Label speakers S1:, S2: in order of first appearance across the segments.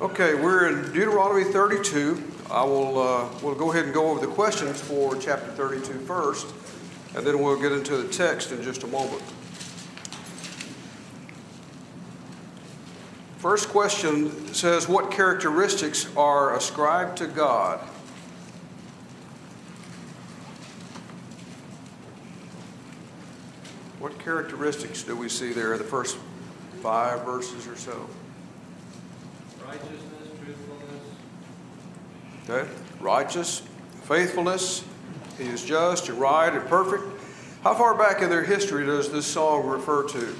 S1: Okay, we're in Deuteronomy 32. I will uh, we'll go ahead and go over the questions for chapter 32 first, and then we'll get into the text in just a moment. First question says, What characteristics are ascribed to God? What characteristics do we see there in the first five verses or so?
S2: Righteousness, truthfulness,
S1: Okay? Righteous, faithfulness, he is just and right and perfect. How far back in their history does this song refer to?
S2: to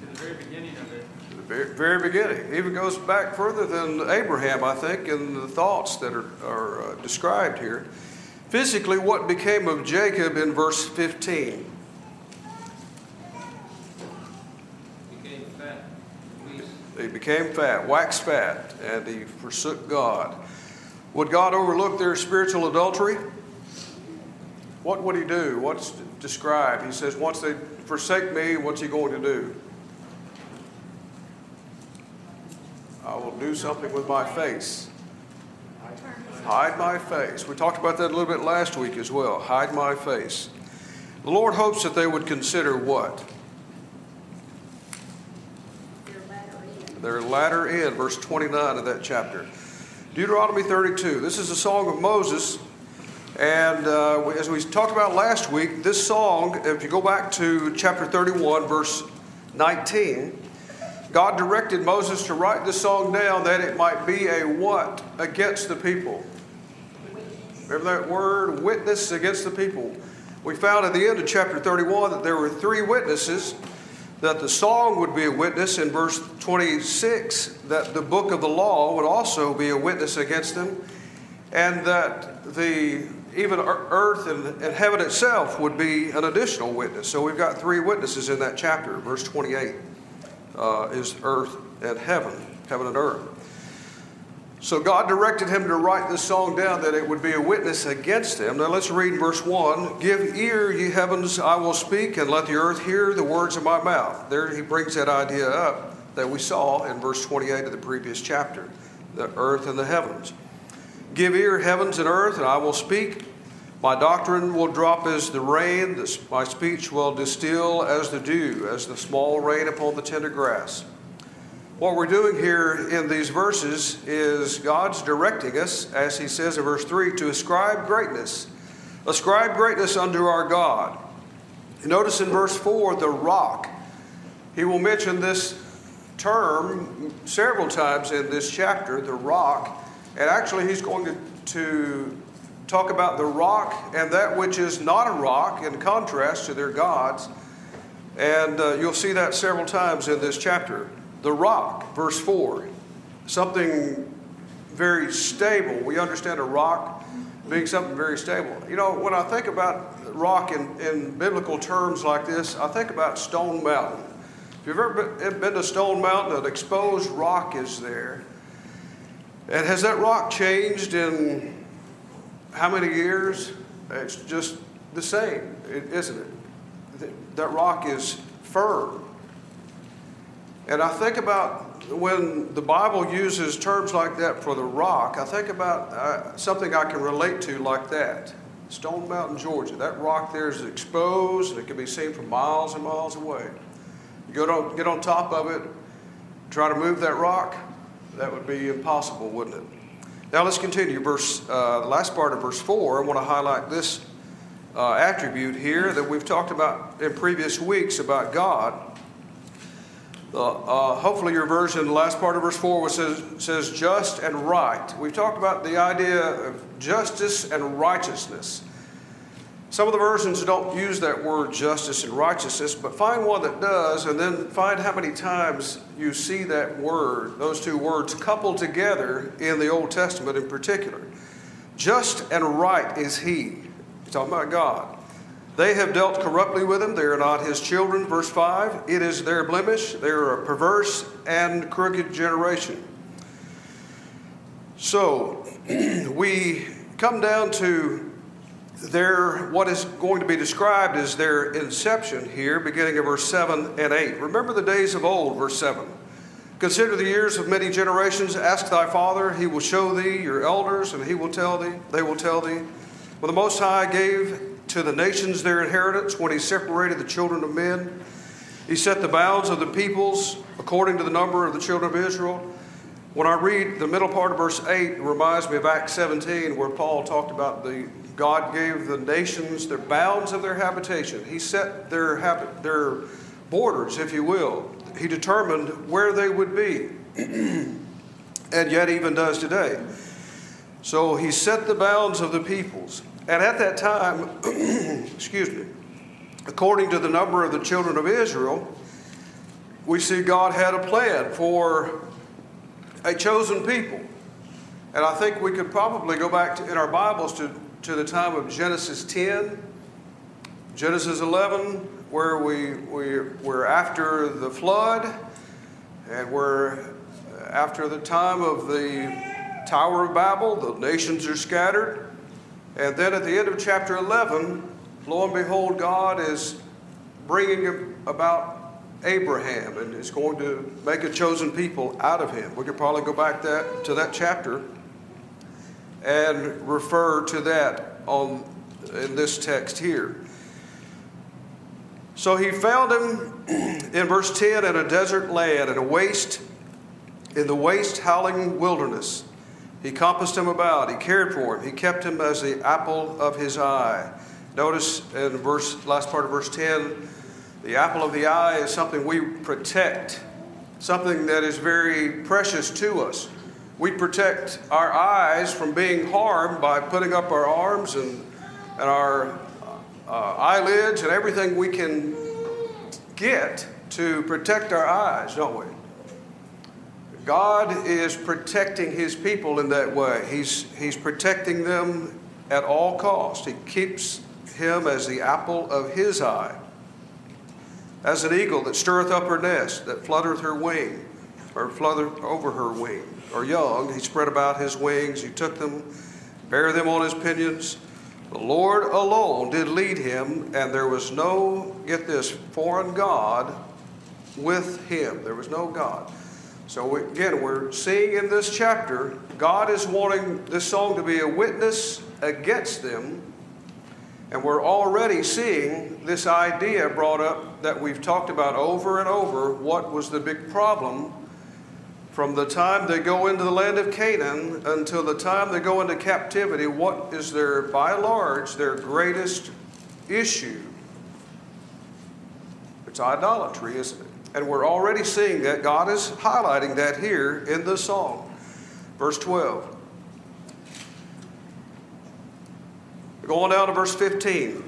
S2: the very beginning of it.
S1: The very, very beginning. It even goes back further than Abraham, I think, in the thoughts that are, are uh, described here. Physically, what became of Jacob in verse 15?
S2: Became fat, weak.
S1: He became fat, waxed fat, and he forsook God. Would God overlook their spiritual adultery? What would he do? What's described? He says, once they forsake me, what's he going to do? I will do something with my face. Hide my face. We talked about that a little bit last week as well. Hide my face. The Lord hopes that they would consider what? Their latter end, verse 29 of that chapter. Deuteronomy 32. This is a song of Moses. And uh, as we talked about last week, this song, if you go back to chapter 31, verse 19, God directed Moses to write this song down that it might be a what against the people. Remember that word, witness against the people. We found at the end of chapter 31 that there were three witnesses, that the song would be a witness in verse 26, that the book of the law would also be a witness against them, and that the even earth and, and heaven itself would be an additional witness. So we've got three witnesses in that chapter. Verse 28 uh, is earth and heaven, heaven and earth. So God directed him to write this song down that it would be a witness against them. Now let's read verse 1 Give ear, ye heavens, I will speak, and let the earth hear the words of my mouth. There he brings that idea up that we saw in verse 28 of the previous chapter the earth and the heavens. Give ear, heavens and earth, and I will speak. My doctrine will drop as the rain, my speech will distill as the dew, as the small rain upon the tender grass. What we're doing here in these verses is God's directing us, as He says in verse 3, to ascribe greatness. Ascribe greatness unto our God. Notice in verse 4, the rock. He will mention this term several times in this chapter, the rock. And actually, he's going to, to talk about the rock and that which is not a rock in contrast to their gods. And uh, you'll see that several times in this chapter. The rock, verse 4, something very stable. We understand a rock being something very stable. You know, when I think about rock in, in biblical terms like this, I think about Stone Mountain. If you've ever been, to Stone Mountain, an exposed rock is there. And has that rock changed in how many years? It's just the same, isn't it? That rock is firm. And I think about when the Bible uses terms like that for the rock, I think about uh, something I can relate to like that. Stone Mountain, Georgia. That rock there is exposed and it can be seen from miles and miles away. You go to, get on top of it, try to move that rock, that would be impossible, wouldn't it? Now let's continue. Verse, uh, the last part of verse 4, I want to highlight this uh, attribute here that we've talked about in previous weeks about God. Uh, uh, hopefully, your version, the last part of verse 4 says, says just and right. We've talked about the idea of justice and righteousness. Some of the versions don't use that word justice and righteousness, but find one that does, and then find how many times you see that word, those two words, coupled together in the Old Testament in particular. Just and right is He. He's talking about God. They have dealt corruptly with him. They are not his children. Verse 5 It is their blemish. They are a perverse and crooked generation. So we come down to their what is going to be described as their inception here, beginning of verse 7 and 8. Remember the days of old, verse 7. Consider the years of many generations. Ask thy father, he will show thee your elders, and he will tell thee, they will tell thee. When the Most High gave to the nations their inheritance, when he separated the children of men, he set the bounds of the peoples according to the number of the children of Israel. When I read the middle part of verse 8, it reminds me of Acts 17, where Paul talked about the God gave the nations the bounds of their habitation. He set their habit, their borders, if you will. He determined where they would be, and yet even does today. So he set the bounds of the peoples. And at that time, excuse me, according to the number of the children of Israel, we see God had a plan for a chosen people. And I think we could probably go back to, in our Bibles to, to the time of Genesis 10, Genesis 11, where we, we, we're after the flood, and we're after the time of the Tower of Babel, the nations are scattered. And then at the end of chapter 11, lo and behold, God is bringing about Abraham and is going to make a chosen people out of him. We could probably go back that, to that chapter and refer to that on, in this text here. So he found him in verse 10 in a desert land, in a waste, in the waste, howling wilderness. He compassed him about, he cared for him, he kept him as the apple of his eye. Notice in verse last part of verse 10, the apple of the eye is something we protect, something that is very precious to us. We protect our eyes from being harmed by putting up our arms and, and our uh, eyelids and everything we can get to protect our eyes, don't we? God is protecting his people in that way. He's, he's protecting them at all cost. He keeps him as the apple of his eye. As an eagle that stirreth up her nest, that fluttereth her wing, or fluttereth over her wing, or young, he spread about his wings, he took them, bare them on his pinions. The Lord alone did lead him, and there was no, get this, foreign God with him. There was no God. So again, we're seeing in this chapter, God is wanting this song to be a witness against them. And we're already seeing this idea brought up that we've talked about over and over. What was the big problem from the time they go into the land of Canaan until the time they go into captivity? What is their, by large, their greatest issue? It's idolatry, isn't it? And we're already seeing that. God is highlighting that here in this song. Verse 12. Going down to verse 15.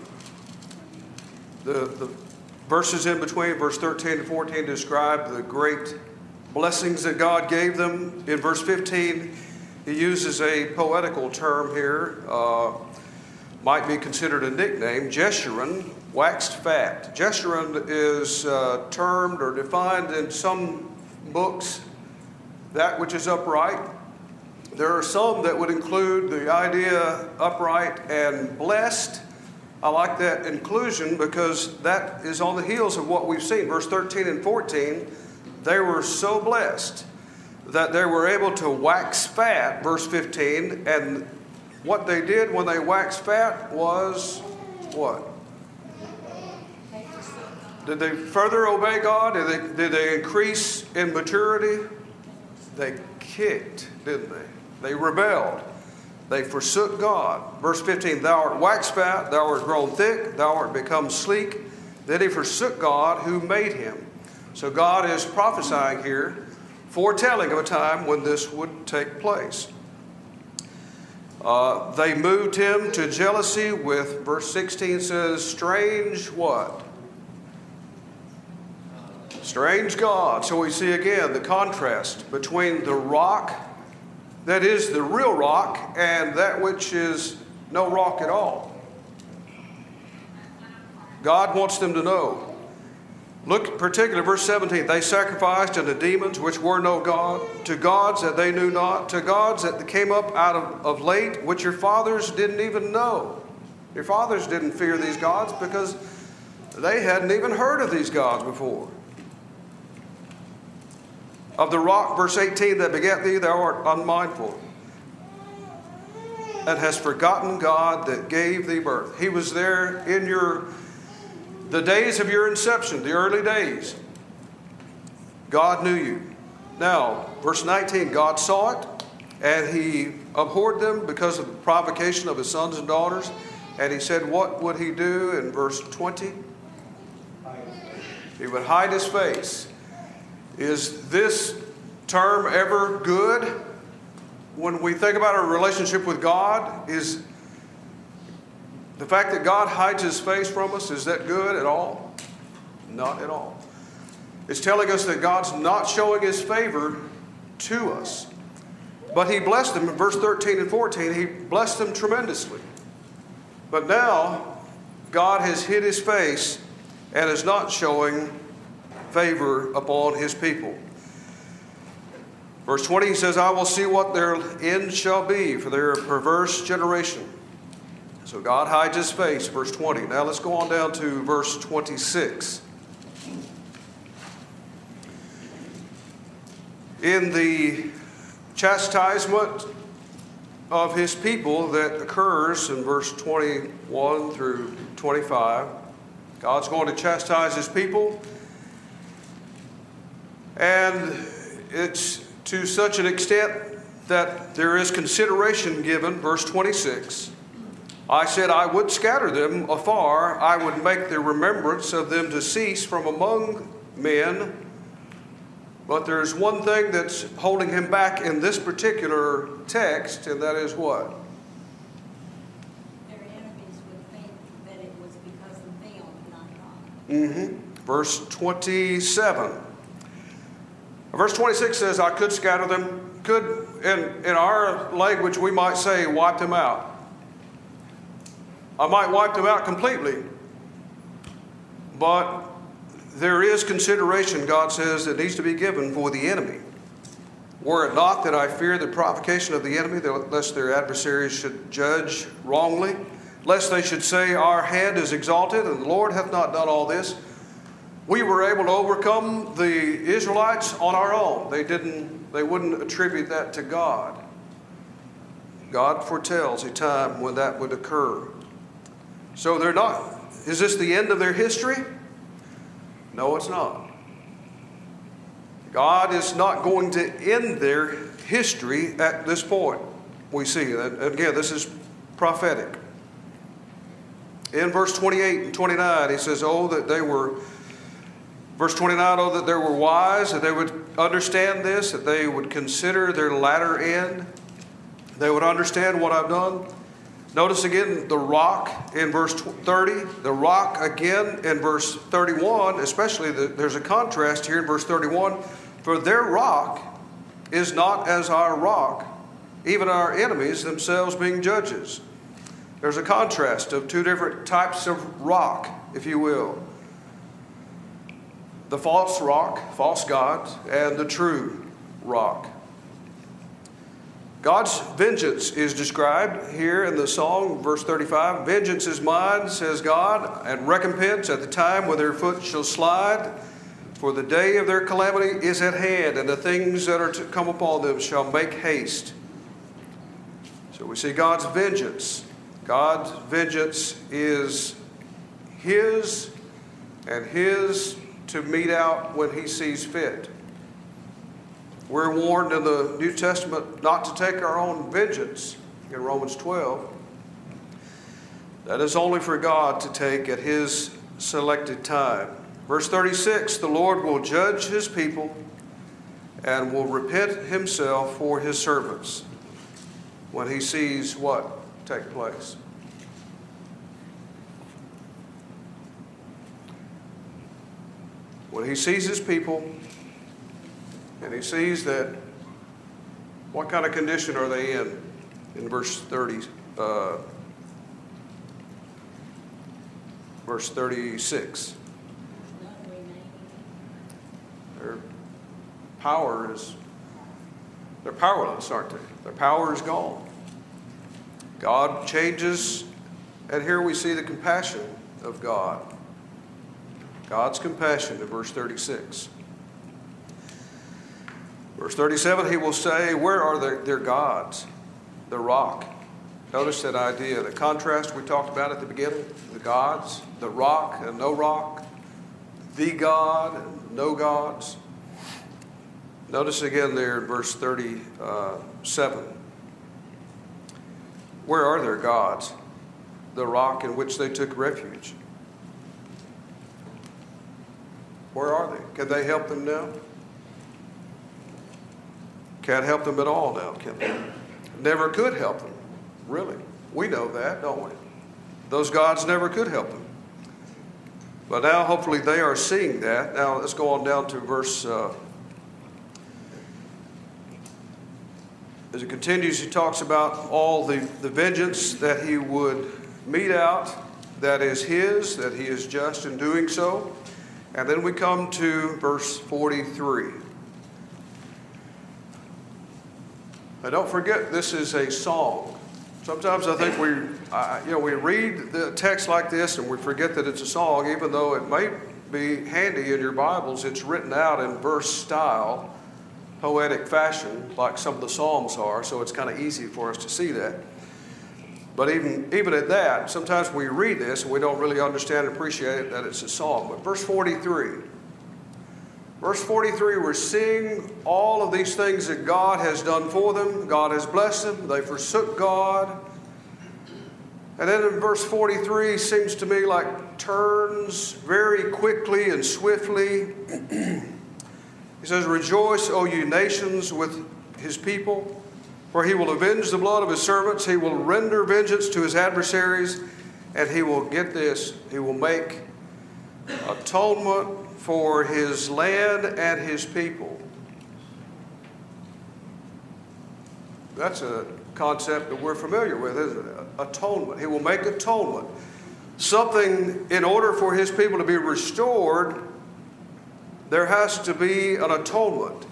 S1: The, the verses in between, verse 13 and 14, describe the great blessings that God gave them. In verse 15, he uses a poetical term here, uh, might be considered a nickname, Jeshurun, waxed fat. Jeshurun is uh, termed or defined in some books that which is upright. There are some that would include the idea upright and blessed. I like that inclusion because that is on the heels of what we've seen. Verse 13 and 14, they were so blessed that they were able to wax fat, verse 15, and what they did when they waxed fat was what? Did they further obey God? Did they, did they increase in maturity? They kicked, didn't they? They rebelled. They forsook God. Verse 15 Thou art waxed fat, thou art grown thick, thou art become sleek. Then he forsook God who made him. So God is prophesying here, foretelling of a time when this would take place. Uh, they moved him to jealousy with, verse 16 says, strange what? Strange God. So we see again the contrast between the rock that is the real rock and that which is no rock at all. God wants them to know. Look particularly verse 17. They sacrificed unto demons which were no God, to gods that they knew not, to gods that came up out of, of late, which your fathers didn't even know. Your fathers didn't fear these gods because they hadn't even heard of these gods before. Of the rock, verse 18, that begat thee, thou art unmindful and hast forgotten God that gave thee birth. He was there in your the days of your inception, the early days. God knew you. Now, verse 19, God saw it, and he abhorred them because of the provocation of his sons and daughters. And he said, What would he do in verse 20? He would hide his face. Is this term ever good? When we think about our relationship with God, is the fact that God hides his face from us, is that good at all? Not at all. It's telling us that God's not showing his favor to us. But he blessed them in verse 13 and 14, he blessed them tremendously. But now, God has hid his face and is not showing favor upon his people. Verse 20 he says, I will see what their end shall be for their perverse generation. So God hides his face, verse 20. Now let's go on down to verse 26. In the chastisement of his people that occurs in verse 21 through 25, God's going to chastise his people. And it's to such an extent that there is consideration given, verse 26. I said, I would scatter them afar, I would make the remembrance of them to cease from among men. But there's one thing that's holding him back in this particular text, and that is what?
S3: Their enemies would think that it was because of them, not God.
S1: Mm-hmm. Verse 27. Verse 26 says, I could scatter them. Could, in, in our language, we might say, wipe them out. I might wipe them out completely. But there is consideration, God says, that needs to be given for the enemy. Were it not that I fear the provocation of the enemy, lest their adversaries should judge wrongly, lest they should say, Our hand is exalted, and the Lord hath not done all this. We were able to overcome the Israelites on our own. They didn't, they wouldn't attribute that to God. God foretells a time when that would occur. So they're not, is this the end of their history? No, it's not. God is not going to end their history at this point. We see that. Again, this is prophetic. In verse 28 and 29, he says, Oh, that they were, verse 29, oh, that they were wise, that they would understand this, that they would consider their latter end, they would understand what I've done. Notice again the rock in verse 30, the rock again in verse 31, especially the, there's a contrast here in verse 31. For their rock is not as our rock, even our enemies themselves being judges. There's a contrast of two different types of rock, if you will the false rock, false gods, and the true rock. God's vengeance is described here in the song, verse 35. Vengeance is mine, says God, and recompense at the time when their foot shall slide. For the day of their calamity is at hand, and the things that are to come upon them shall make haste. So we see God's vengeance. God's vengeance is His and His to mete out when He sees fit. We're warned in the New Testament not to take our own vengeance in Romans 12. That is only for God to take at His selected time. Verse 36 The Lord will judge His people and will repent Himself for His servants when He sees what take place. When He sees His people, and he sees that what kind of condition are they in in verse 30 uh, verse 36 their power is they're powerless aren't they? Their power is gone. God changes and here we see the compassion of god god's compassion to verse 36 Verse 37, he will say, Where are their, their gods? The rock. Notice that idea, the contrast we talked about at the beginning the gods, the rock and no rock, the God and no gods. Notice again there in verse 37 Where are their gods? The rock in which they took refuge. Where are they? Can they help them now? Can't help them at all now, can they? Never could help them, really. We know that, don't we? Those gods never could help them. But now, hopefully, they are seeing that. Now, let's go on down to verse. Uh, as it continues, he talks about all the, the vengeance that he would mete out that is his, that he is just in doing so. And then we come to verse 43. Now, don't forget, this is a song. Sometimes I think we, you know, we read the text like this and we forget that it's a song, even though it may be handy in your Bibles. It's written out in verse style, poetic fashion, like some of the Psalms are, so it's kind of easy for us to see that. But even, even at that, sometimes we read this and we don't really understand and appreciate that it's a song. But verse 43, verse 43, we're seeing all of these things that God has done for them. God has blessed them. They forsook God. And then in verse 43 seems to me like turns very quickly and swiftly. he says, Rejoice, O you nations, with his people. For he will avenge the blood of his servants, he will render vengeance to his adversaries, and he will get this, he will make atonement for his land and his people. That's a concept that we're familiar with, isn't it? Atonement. He will make atonement. Something, in order for his people to be restored, there has to be an atonement.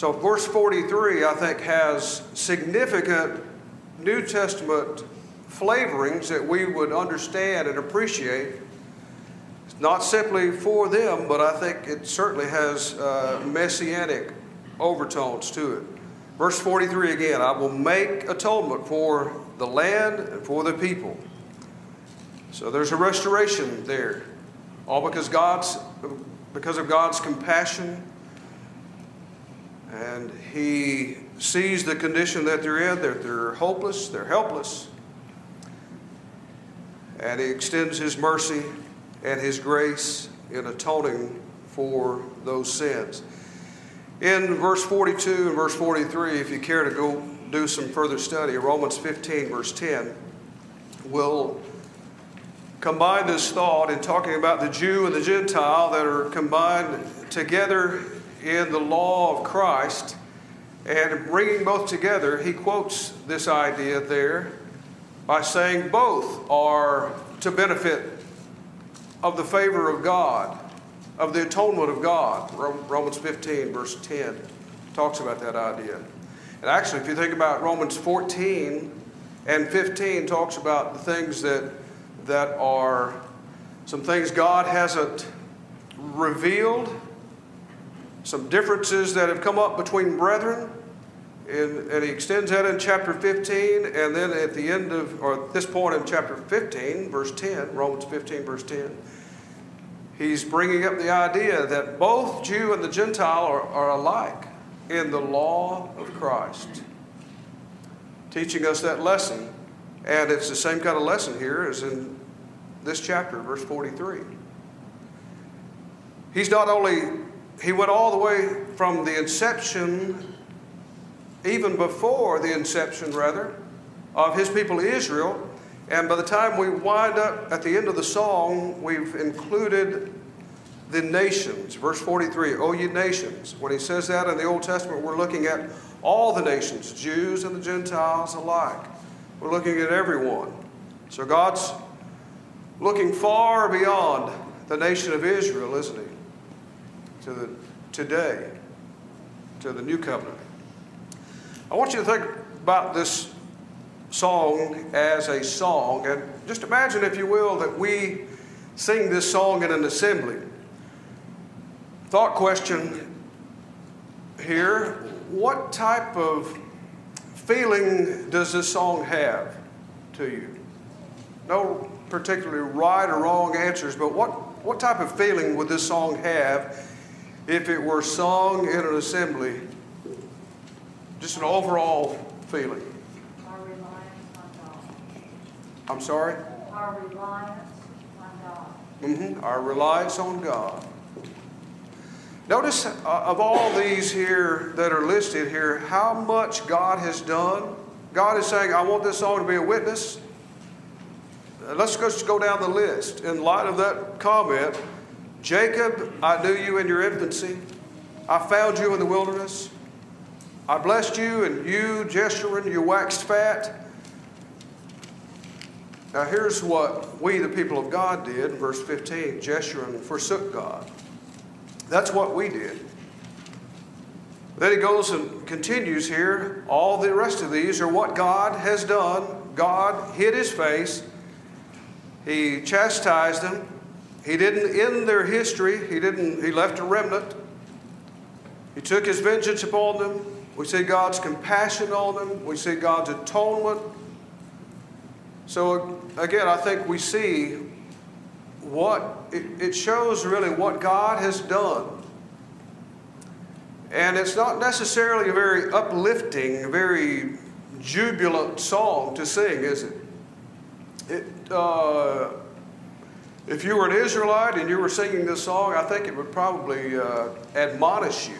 S1: So, verse 43, I think, has significant New Testament flavorings that we would understand and appreciate. Not simply for them, but I think it certainly has uh, messianic overtones to it. Verse 43 again I will make atonement for the land and for the people. So there's a restoration there, all because God's because of God's compassion and he sees the condition that they're in, that they're hopeless, they're helpless. And he extends his mercy and his grace in atoning for those sins. In verse 42 and verse 43, if you care to go do some further study, Romans 15, verse 10, will combine this thought in talking about the Jew and the Gentile that are combined together in the law of Christ and bringing both together, he quotes this idea there by saying both are to benefit of the favor of God, of the atonement of God. Romans 15, verse 10, talks about that idea. And actually, if you think about Romans 14 and 15, talks about the things that, that are some things God hasn't revealed some differences that have come up between brethren. And, he extends that in chapter 15, and then at the end of, or at this point in chapter 15, verse 10, Romans 15, verse 10, he's bringing up the idea that both Jew and the Gentile are, are alike in the law of Christ, teaching us that lesson. And it's the same kind of lesson here as in this chapter, verse 43. He's not only he went all the way from the inception, even before the inception, rather, of his people Israel. And by the time we wind up at the end of the song, we've included the nations. Verse 43, O ye nations. When he says that in the Old Testament, we're looking at all the nations, Jews and the Gentiles alike. We're looking at everyone. So God's looking far beyond the nation of Israel, isn't he? To the today, to the new covenant. I want you to think about this song as a song, and just imagine, if you will, that we sing this song in an assembly. Thought question here, what type of feeling does this song have to you? No particularly right or wrong answers, but what, what type of feeling would this song have if it were sung in an assembly? Just an overall feeling.
S3: Our reliance on God.
S1: I'm sorry?
S3: Our reliance on God.
S1: Mm-hmm. Our reliance on God. Notice uh, of all these here that are listed here, how much God has done. God is saying, I want this song to be a witness. Uh, Let's just go down the list. In light of that comment, Jacob, I knew you in your infancy. I found you in the wilderness. I blessed you, and you, Jeshurun, you waxed fat. Now, here's what we, the people of God, did. In verse 15 Jeshurun forsook God. That's what we did. Then he goes and continues here. All the rest of these are what God has done. God hid his face, he chastised them. He didn't end their history, he, didn't, he left a remnant. He took his vengeance upon them. We see God's compassion on them, we see God's atonement. So, again, I think we see what it, it shows really what God has done. And it's not necessarily a very uplifting, very jubilant song to sing, is it? it uh, if you were an Israelite and you were singing this song, I think it would probably uh, admonish you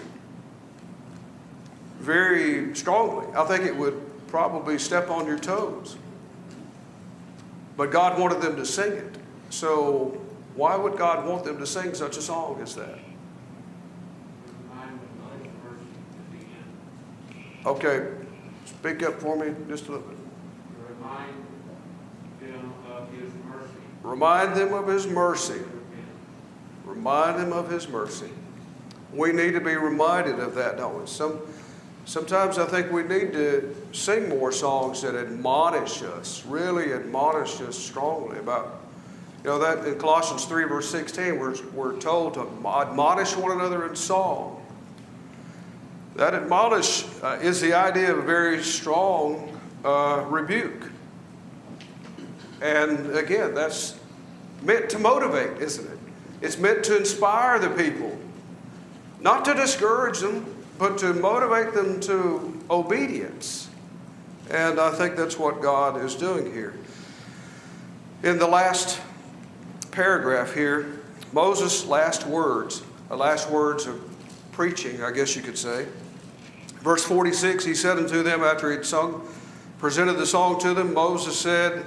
S1: very strongly. I think it would probably step on your toes. But God wanted them to sing it. So, why would God want them to sing such a song as that? Okay, speak up for me just a little bit.
S4: Remind them of his mercy.
S1: Remind them of His mercy. Remind them of His mercy. We need to be reminded of that, don't we? Some, sometimes I think we need to sing more songs that admonish us, really admonish us strongly about. You know, that in Colossians 3, verse 16, we're, we're told to admonish one another in song. That admonish uh, is the idea of a very strong uh, rebuke. And again, that's meant to motivate, isn't it? It's meant to inspire the people, not to discourage them, but to motivate them to obedience. And I think that's what God is doing here. In the last paragraph here, Moses' last words, the last words of preaching, I guess you could say. Verse 46, he said unto them after he'd sung, presented the song to them, Moses said,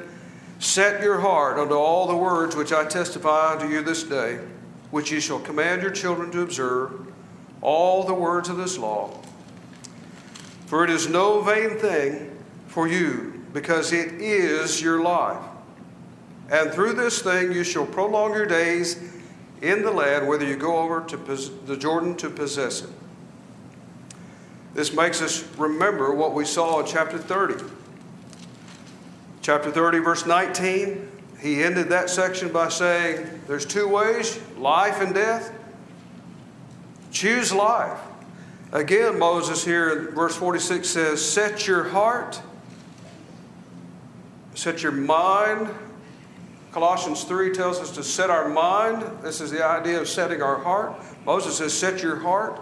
S1: Set your heart unto all the words which I testify unto you this day, which ye shall command your children to observe, all the words of this law. For it is no vain thing for you, because it is your life. And through this thing you shall prolong your days in the land, whether you go over to the Jordan to possess it. This makes us remember what we saw in chapter 30. Chapter 30, verse 19, he ended that section by saying, There's two ways life and death. Choose life. Again, Moses here in verse 46 says, Set your heart, set your mind. Colossians 3 tells us to set our mind. This is the idea of setting our heart. Moses says, Set your heart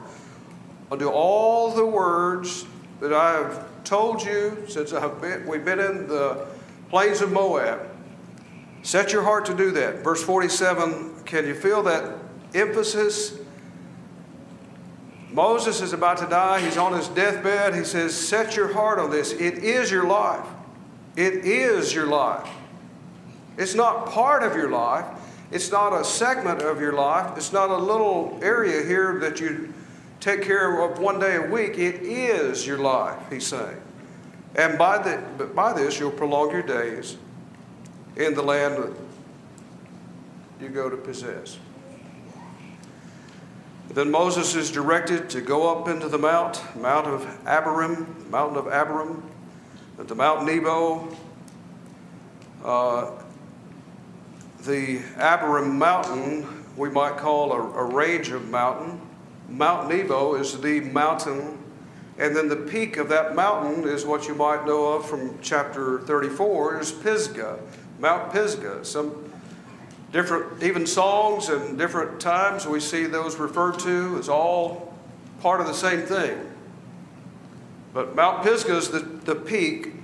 S1: unto all the words that I have told you since I've been, we've been in the plains of Moab. Set your heart to do that. Verse 47, can you feel that emphasis? Moses is about to die. He's on his deathbed. He says, Set your heart on this. It is your life. It is your life. It's not part of your life. It's not a segment of your life. It's not a little area here that you take care of one day a week. It is your life, he's saying. And by, the, but by this, you'll prolong your days in the land you go to possess. Then Moses is directed to go up into the mount, Mount of Abarim, Mountain of Abarim, to Mount Nebo. Uh, the Abarim mountain we might call a, a range of mountain Mount Nebo is the mountain, and then the peak of that mountain is what you might know of from chapter 34 is Pisgah, Mount Pisgah. Some different, even songs and different times we see those referred to as all part of the same thing. But Mount Pisgah is the, the peak,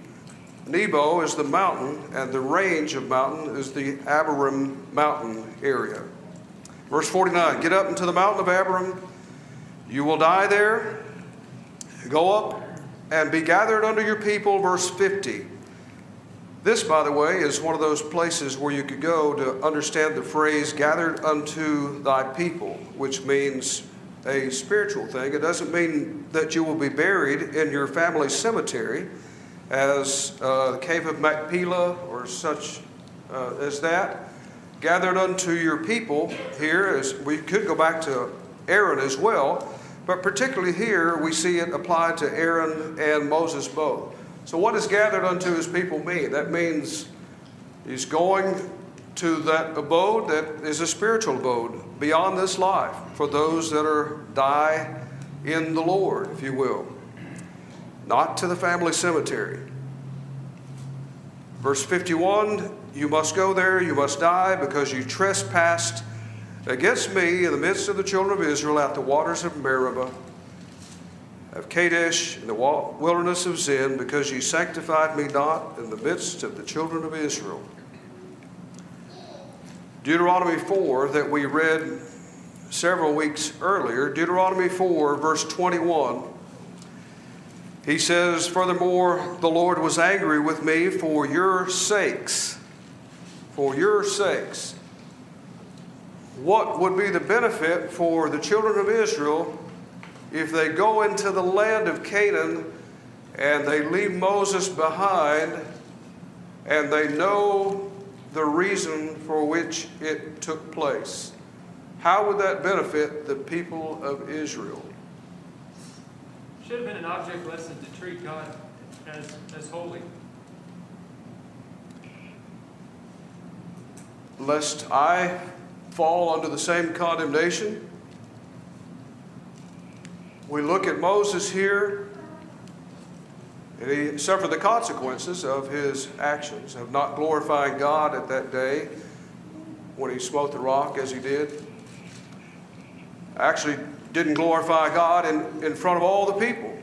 S1: Nebo is the mountain, and the range of mountain is the Abiram mountain area. Verse 49 Get up into the mountain of Abiram, you will die there. Go up and be gathered unto your people. Verse 50. This, by the way, is one of those places where you could go to understand the phrase gathered unto thy people, which means a spiritual thing. It doesn't mean that you will be buried in your family cemetery as uh, the cave of Machpelah or such uh, as that. Gathered unto your people here, as we could go back to Aaron as well, but particularly here we see it applied to Aaron and Moses both. So, what does gathered unto his people mean? That means he's going to that abode that is a spiritual abode beyond this life for those that are die in the Lord, if you will. Not to the family cemetery. Verse 51 You must go there, you must die, because you trespassed against me in the midst of the children of Israel at the waters of Meribah, of Kadesh, in the wilderness of Zin, because ye sanctified me not in the midst of the children of Israel. Deuteronomy 4, that we read several weeks earlier, Deuteronomy 4, verse 21. He says, Furthermore, the Lord was angry with me for your sakes. For your sakes what would be the benefit for the children of Israel if they go into the land of Canaan and they leave Moses behind and they know the reason for which it took place? How would that benefit the people of Israel?
S2: Should have been an object lesson to treat God as, as holy.
S1: Lest I fall under the same condemnation. We look at Moses here, and he suffered the consequences of his actions, of not glorifying God at that day when he smote the rock as he did. Actually, didn't glorify God in, in front of all the people.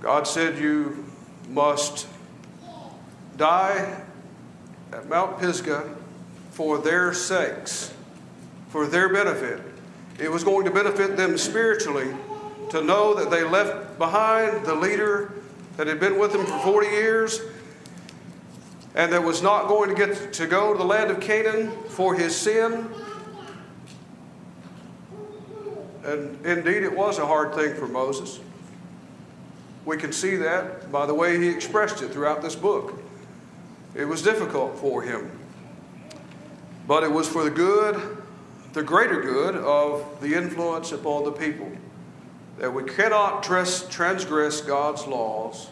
S1: God said, You must die at Mount Pisgah for their sakes, for their benefit. It was going to benefit them spiritually to know that they left behind the leader that had been with them for 40 years and that was not going to get to go to the land of Canaan for his sin. And indeed, it was a hard thing for Moses. We can see that by the way he expressed it throughout this book. It was difficult for him but it was for the good, the greater good of the influence upon the people. That we cannot transgress God's laws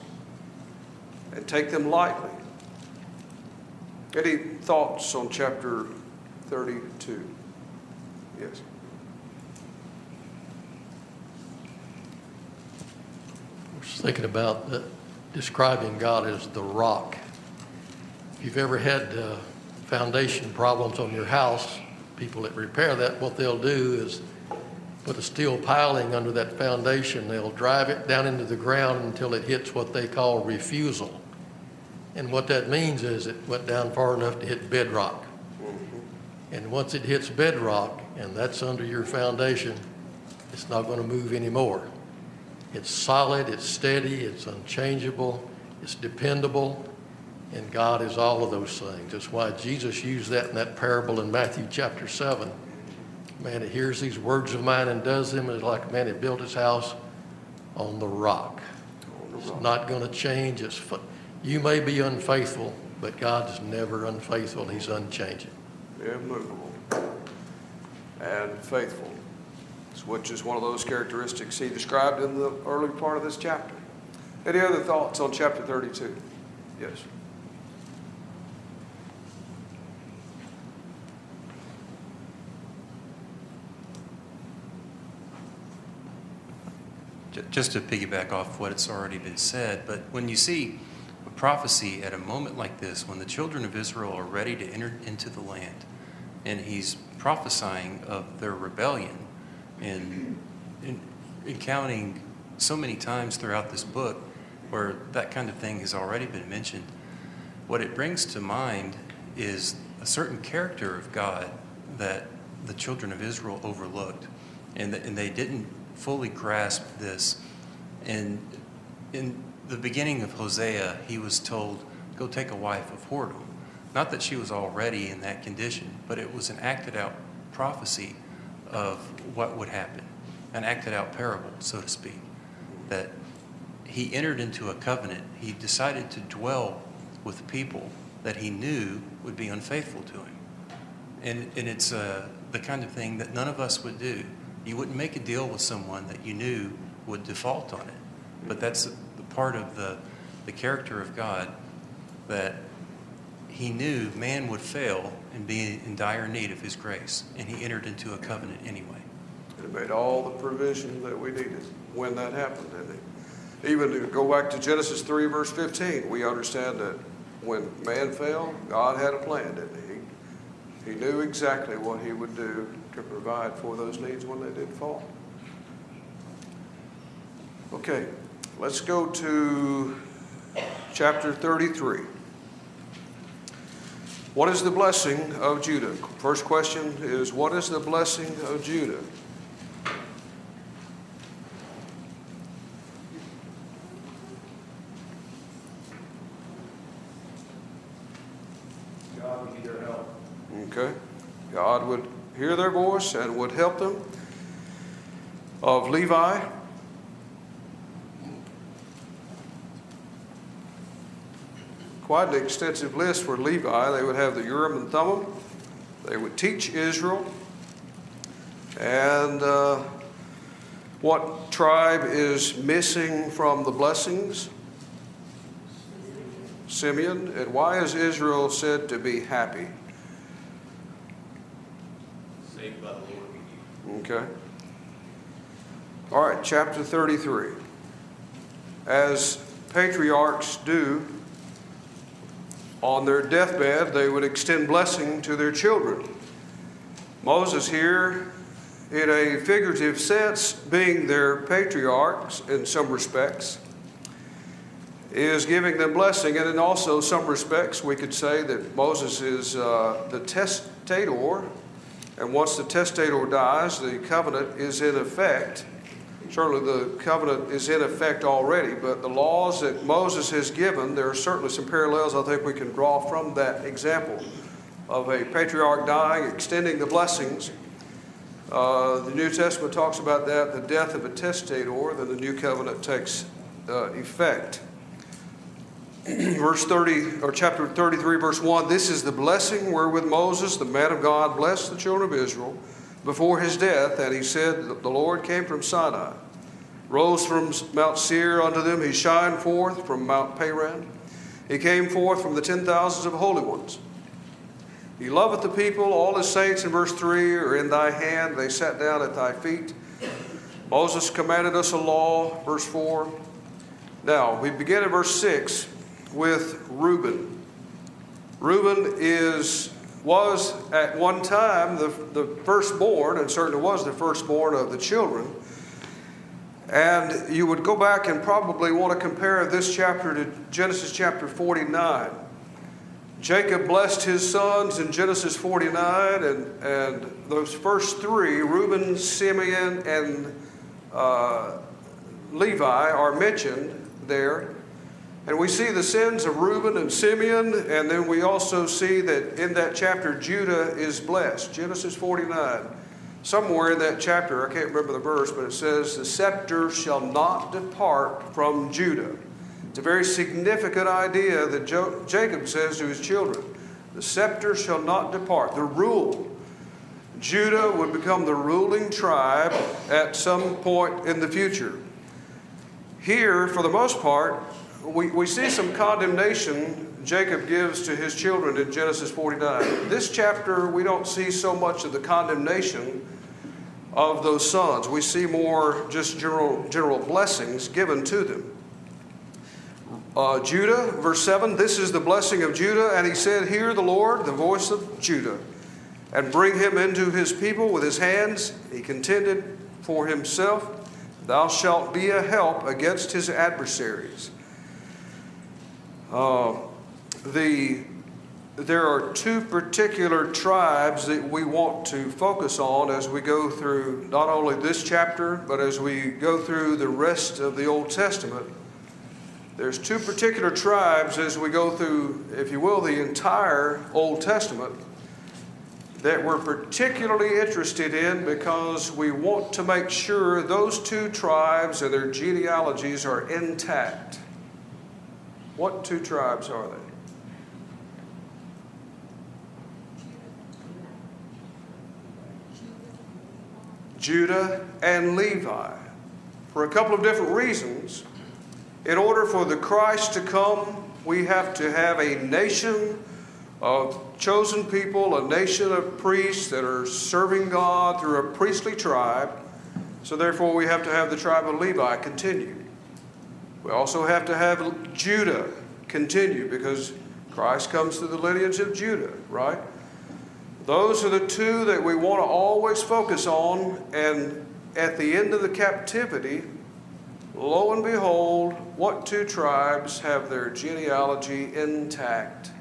S1: and take them lightly. Any thoughts on chapter 32? Yes.
S5: I was thinking about the, describing God as the rock. If you've ever had uh, foundation problems on your house, people that repair that, what they'll do is put a steel piling under that foundation. They'll drive it down into the ground until it hits what they call refusal. And what that means is it went down far enough to hit bedrock. And once it hits bedrock, and that's under your foundation, it's not going to move anymore. It's solid, it's steady, it's unchangeable, it's dependable, and God is all of those things. That's why Jesus used that in that parable in Matthew chapter 7. Man that hears these words of mine and does them is like a man that built his house on the rock. It's not going to change. It's you may be unfaithful, but God is never unfaithful. He's unchanging.
S1: Immovable and faithful, which is one of those characteristics he described in the early part of this chapter. Any other thoughts on chapter 32? Yes.
S6: Just to piggyback off what it's already been said, but when you see a prophecy at a moment like this, when the children of Israel are ready to enter into the land, and he's prophesying of their rebellion, and, and recounting so many times throughout this book where that kind of thing has already been mentioned, what it brings to mind is a certain character of God that the children of Israel overlooked, and, and they didn't fully grasp this. And in the beginning of Hosea, he was told, Go take a wife of whoredom. Not that she was already in that condition, but it was an acted out prophecy of what would happen, an acted out parable, so to speak, that he entered into a covenant. He decided to dwell with people that he knew would be unfaithful to him. And, and it's uh, the kind of thing that none of us would do. You wouldn't make a deal with someone that you knew would default on it. But that's the part of the, the character of God that he knew man would fail and be in dire need of his grace. And he entered into a covenant anyway.
S1: It made all the provision that we needed when that happened, didn't it? Even to go back to Genesis 3, verse 15, we understand that when man fell, God had a plan, didn't he? He knew exactly what he would do to provide for those needs when they did fall. Okay, let's go to chapter 33. What is the blessing of Judah? First question is what is the blessing of Judah?
S4: God would be their help.
S1: Okay? God would hear their voice and would help them. Of Levi, quite an extensive list for Levi. They would have the Urim and Thummim. They would teach Israel. And uh, what tribe is missing from the blessings? Simeon. And why is Israel said to be happy?
S4: Saved by the Lord.
S1: Okay. All right, chapter 33. As patriarchs do, on their deathbed, they would extend blessing to their children. Moses here, in a figurative sense, being their patriarchs in some respects, is giving them blessing. And in also some respects, we could say that Moses is uh, the testator. And once the testator dies, the covenant is in effect. Certainly, the covenant is in effect already, but the laws that Moses has given, there are certainly some parallels I think we can draw from that example of a patriarch dying, extending the blessings. Uh, the New Testament talks about that, the death of a testator, then the new covenant takes uh, effect. verse 30, or chapter 33, verse 1 This is the blessing wherewith Moses, the man of God, blessed the children of Israel before his death. And he said, The Lord came from Sinai, rose from Mount Seir unto them. He shined forth from Mount Paran. He came forth from the ten thousands of holy ones. He loveth the people, all his saints, in verse 3, are in thy hand. They sat down at thy feet. Moses commanded us a law, verse 4. Now, we begin at verse 6 with Reuben. Reuben is was at one time the, the firstborn, and certainly was the firstborn of the children. And you would go back and probably want to compare this chapter to Genesis chapter 49. Jacob blessed his sons in Genesis 49, and, and those first three, Reuben, Simeon, and uh, Levi, are mentioned there. And we see the sins of Reuben and Simeon, and then we also see that in that chapter, Judah is blessed. Genesis 49. Somewhere in that chapter, I can't remember the verse, but it says, The scepter shall not depart from Judah. It's a very significant idea that jo- Jacob says to his children The scepter shall not depart. The rule. Judah would become the ruling tribe at some point in the future. Here, for the most part, we, we see some condemnation Jacob gives to his children in Genesis 49. This chapter, we don't see so much of the condemnation of those sons. We see more just general, general blessings given to them. Uh, Judah, verse 7 This is the blessing of Judah. And he said, Hear the Lord, the voice of Judah, and bring him into his people with his hands. He contended for himself. Thou shalt be a help against his adversaries. Uh, the there are two particular tribes that we want to focus on as we go through not only this chapter, but as we go through the rest of the Old Testament. There's two particular tribes as we go through, if you will, the entire Old Testament that we're particularly interested in because we want to make sure those two tribes and their genealogies are intact. What two tribes are they? Judah, and Levi. For a couple of different reasons. In order for the Christ to come, we have to have a nation of chosen people, a nation of priests that are serving God through a priestly tribe. So, therefore, we have to have the tribe of Levi continue. We also have to have Judah continue because Christ comes through the lineage of Judah, right? Those are the two that we want to always focus on, and at the end of the captivity, lo and behold, what two tribes have their genealogy intact?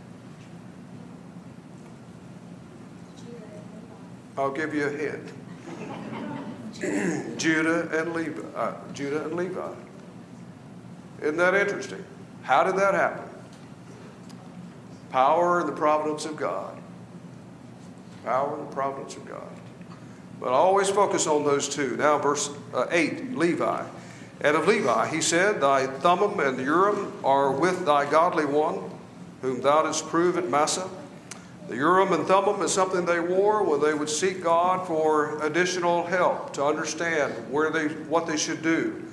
S1: I'll give you a hint. Judah and Levi. Uh, Judah and Levi. Isn't that interesting? How did that happen? Power and the providence of God power and the providence of God. But always focus on those two. Now, verse uh, 8 Levi. And of Levi, he said, Thy Thummim and the Urim are with thy godly one, whom thou didst prove at Massah. The Urim and Thummim is something they wore when they would seek God for additional help to understand where they, what they should do.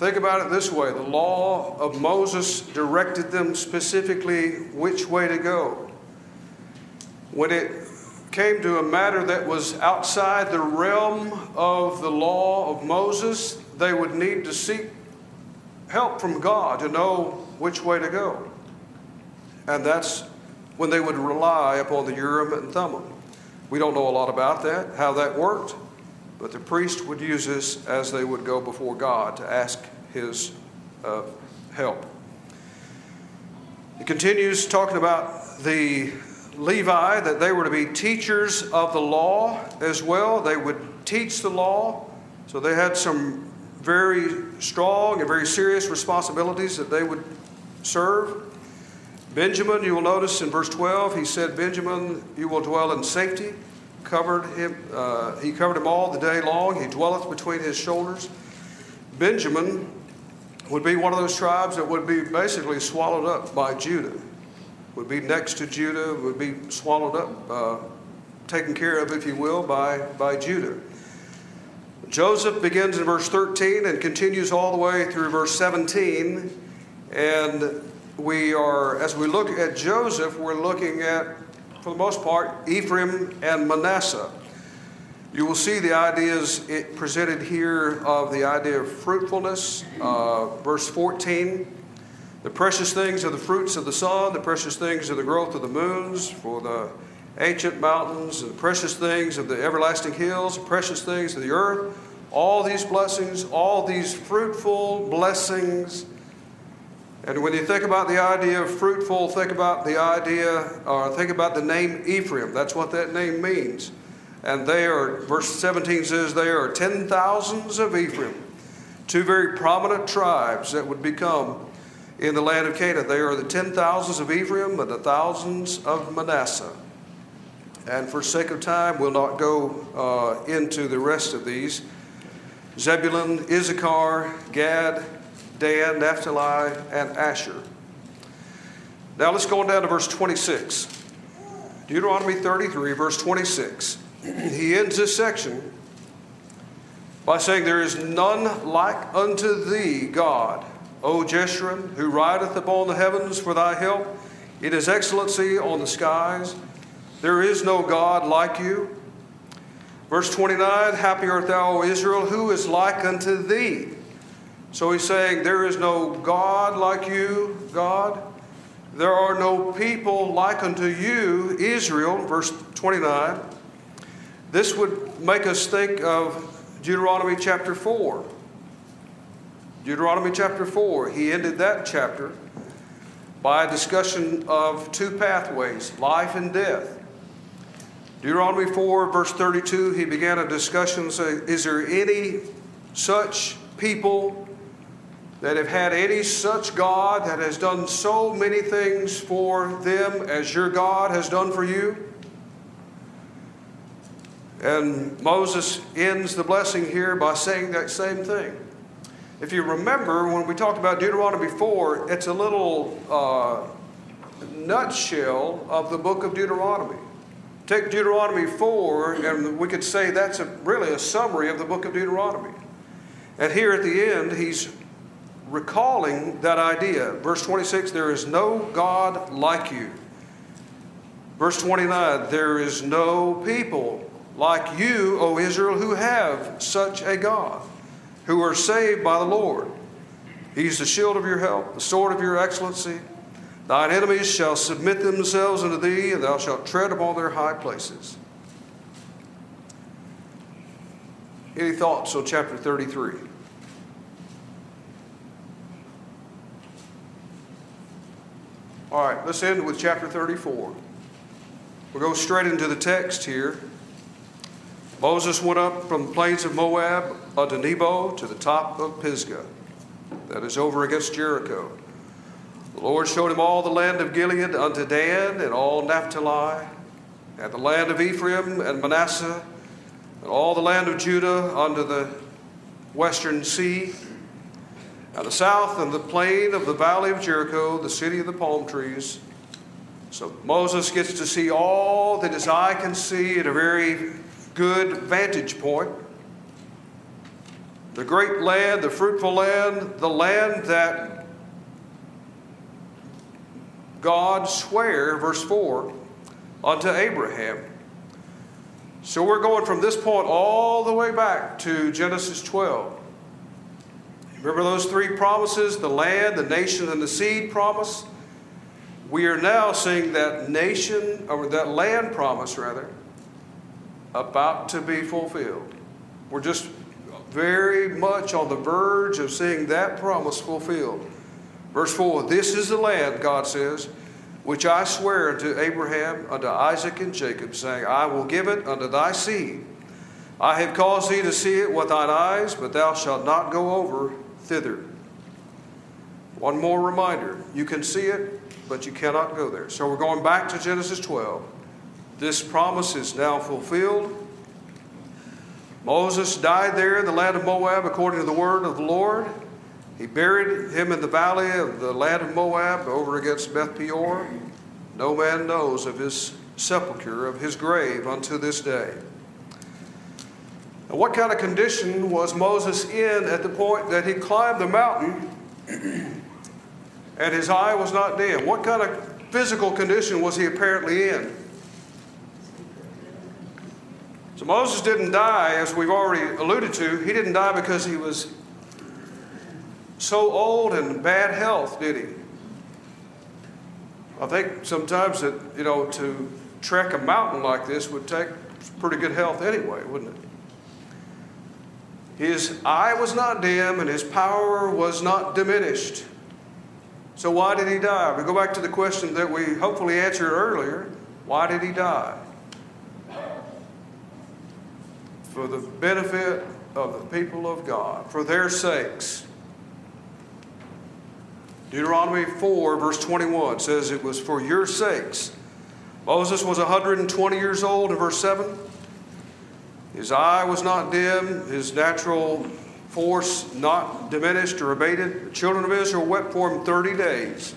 S1: Think about it this way the law of Moses directed them specifically which way to go. When it came to a matter that was outside the realm of the law of Moses, they would need to seek help from God to know which way to go. And that's when they would rely upon the Urim and Thummim. We don't know a lot about that, how that worked, but the priest would use this as they would go before God to ask his uh, help. He continues talking about the Levi that they were to be teachers of the law as well. They would teach the law. So they had some very strong and very serious responsibilities that they would serve. Benjamin, you will notice in verse 12, he said, Benjamin, you will dwell in safety. Covered him, uh, he covered him all the day long. He dwelleth between his shoulders. Benjamin would be one of those tribes that would be basically swallowed up by Judah would be next to Judah, would be swallowed up, uh, taken care of, if you will, by, by Judah. Joseph begins in verse 13 and continues all the way through verse 17. And we are, as we look at Joseph, we're looking at, for the most part, Ephraim and Manasseh. You will see the ideas presented here of the idea of fruitfulness. Uh, verse 14 the precious things are the fruits of the sun, the precious things are the growth of the moons, for the ancient mountains, the precious things of the everlasting hills, the precious things of the earth. All these blessings, all these fruitful blessings. And when you think about the idea of fruitful, think about the idea, or think about the name Ephraim. That's what that name means. And they are, verse 17 says, they are ten thousands of Ephraim, two very prominent tribes that would become in the land of Canaan. They are the ten thousands of Ephraim and the thousands of Manasseh. And for sake of time, we'll not go uh, into the rest of these. Zebulun, Issachar, Gad, Dan, Naphtali, and Asher. Now let's go on down to verse 26. Deuteronomy 33, verse 26. He ends this section by saying, There is none like unto thee, God O Jeshurun, who rideth upon the heavens for thy help, in his excellency on the skies. There is no God like you. Verse 29 Happy art thou, O Israel, who is like unto thee? So he's saying, There is no God like you, God. There are no people like unto you, Israel. Verse 29. This would make us think of Deuteronomy chapter 4. Deuteronomy chapter 4. He ended that chapter by a discussion of two pathways life and death. Deuteronomy 4, verse 32, he began a discussion saying, Is there any such people that have had any such God that has done so many things for them as your God has done for you? And Moses ends the blessing here by saying that same thing. If you remember, when we talked about Deuteronomy 4, it's a little uh, nutshell of the book of Deuteronomy. Take Deuteronomy 4, and we could say that's a, really a summary of the book of Deuteronomy. And here at the end, he's recalling that idea. Verse 26 there is no God like you. Verse 29 there is no people like you, O Israel, who have such a God who are saved by the Lord. He's the shield of your help, the sword of your excellency. Thine enemies shall submit themselves unto thee, and thou shalt tread upon their high places. Any thoughts on chapter 33? All right, let's end with chapter 34. We'll go straight into the text here. Moses went up from the plains of Moab unto Nebo to the top of Pisgah, that is over against Jericho. The Lord showed him all the land of Gilead unto Dan and all Naphtali, and the land of Ephraim and Manasseh, and all the land of Judah unto the western sea, and the south and the plain of the valley of Jericho, the city of the palm trees. So Moses gets to see all that his eye can see at a very good vantage point. The great land, the fruitful land, the land that God sware, verse 4, unto Abraham. So we're going from this point all the way back to Genesis 12. Remember those three promises the land, the nation, and the seed promise? We are now seeing that nation, or that land promise rather, about to be fulfilled. We're just very much on the verge of seeing that promise fulfilled. Verse 4 This is the land, God says, which I swear unto Abraham, unto Isaac, and Jacob, saying, I will give it unto thy seed. I have caused thee to see it with thine eyes, but thou shalt not go over thither. One more reminder you can see it, but you cannot go there. So we're going back to Genesis 12. This promise is now fulfilled. Moses died there in the land of Moab according to the word of the Lord. He buried him in the valley of the land of Moab over against Beth Peor. No man knows of his sepulchre, of his grave unto this day. What kind of condition was Moses in at the point that he climbed the mountain and his eye was not dim? What kind of physical condition was he apparently in? So Moses didn't die, as we've already alluded to, he didn't die because he was so old and bad health, did he? I think sometimes that, you know, to trek a mountain like this would take pretty good health anyway, wouldn't it? His eye was not dim and his power was not diminished. So, why did he die? We go back to the question that we hopefully answered earlier why did he die? for the benefit of the people of God, for their sakes. Deuteronomy 4, verse 21 says, It was for your sakes. Moses was 120 years old in verse 7. His eye was not dim, his natural force not diminished or abated. The children of Israel wept for him 30 days.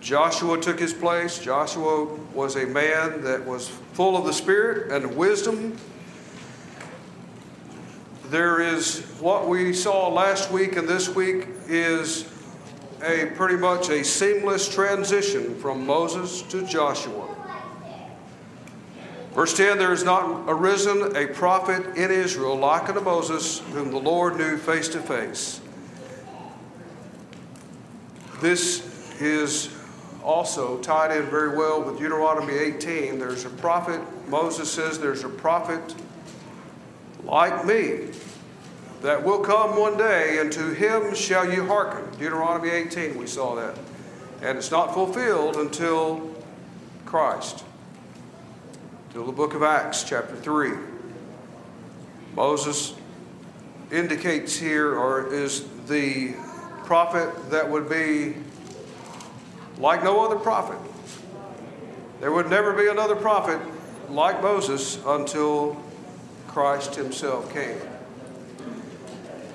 S1: Joshua took his place. Joshua was a man that was full of the Spirit and wisdom. There is what we saw last week and this week is a pretty much a seamless transition from Moses to Joshua. Verse 10 There is not arisen a prophet in Israel like unto Moses, whom the Lord knew face to face. This is also tied in very well with Deuteronomy 18. There's a prophet, Moses says, there's a prophet like me that will come one day, and to him shall you hearken. Deuteronomy 18, we saw that. And it's not fulfilled until Christ, till the book of Acts, chapter 3. Moses indicates here, or is the prophet that would be like no other prophet. There would never be another prophet like Moses until Christ himself came.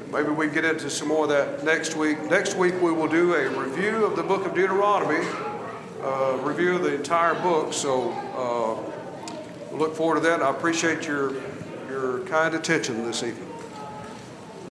S1: Maybe we get into some more of that next week. Next week we will do a review of the book of Deuteronomy, uh, review of the entire book. So uh, look forward to that. I appreciate your your kind attention this evening.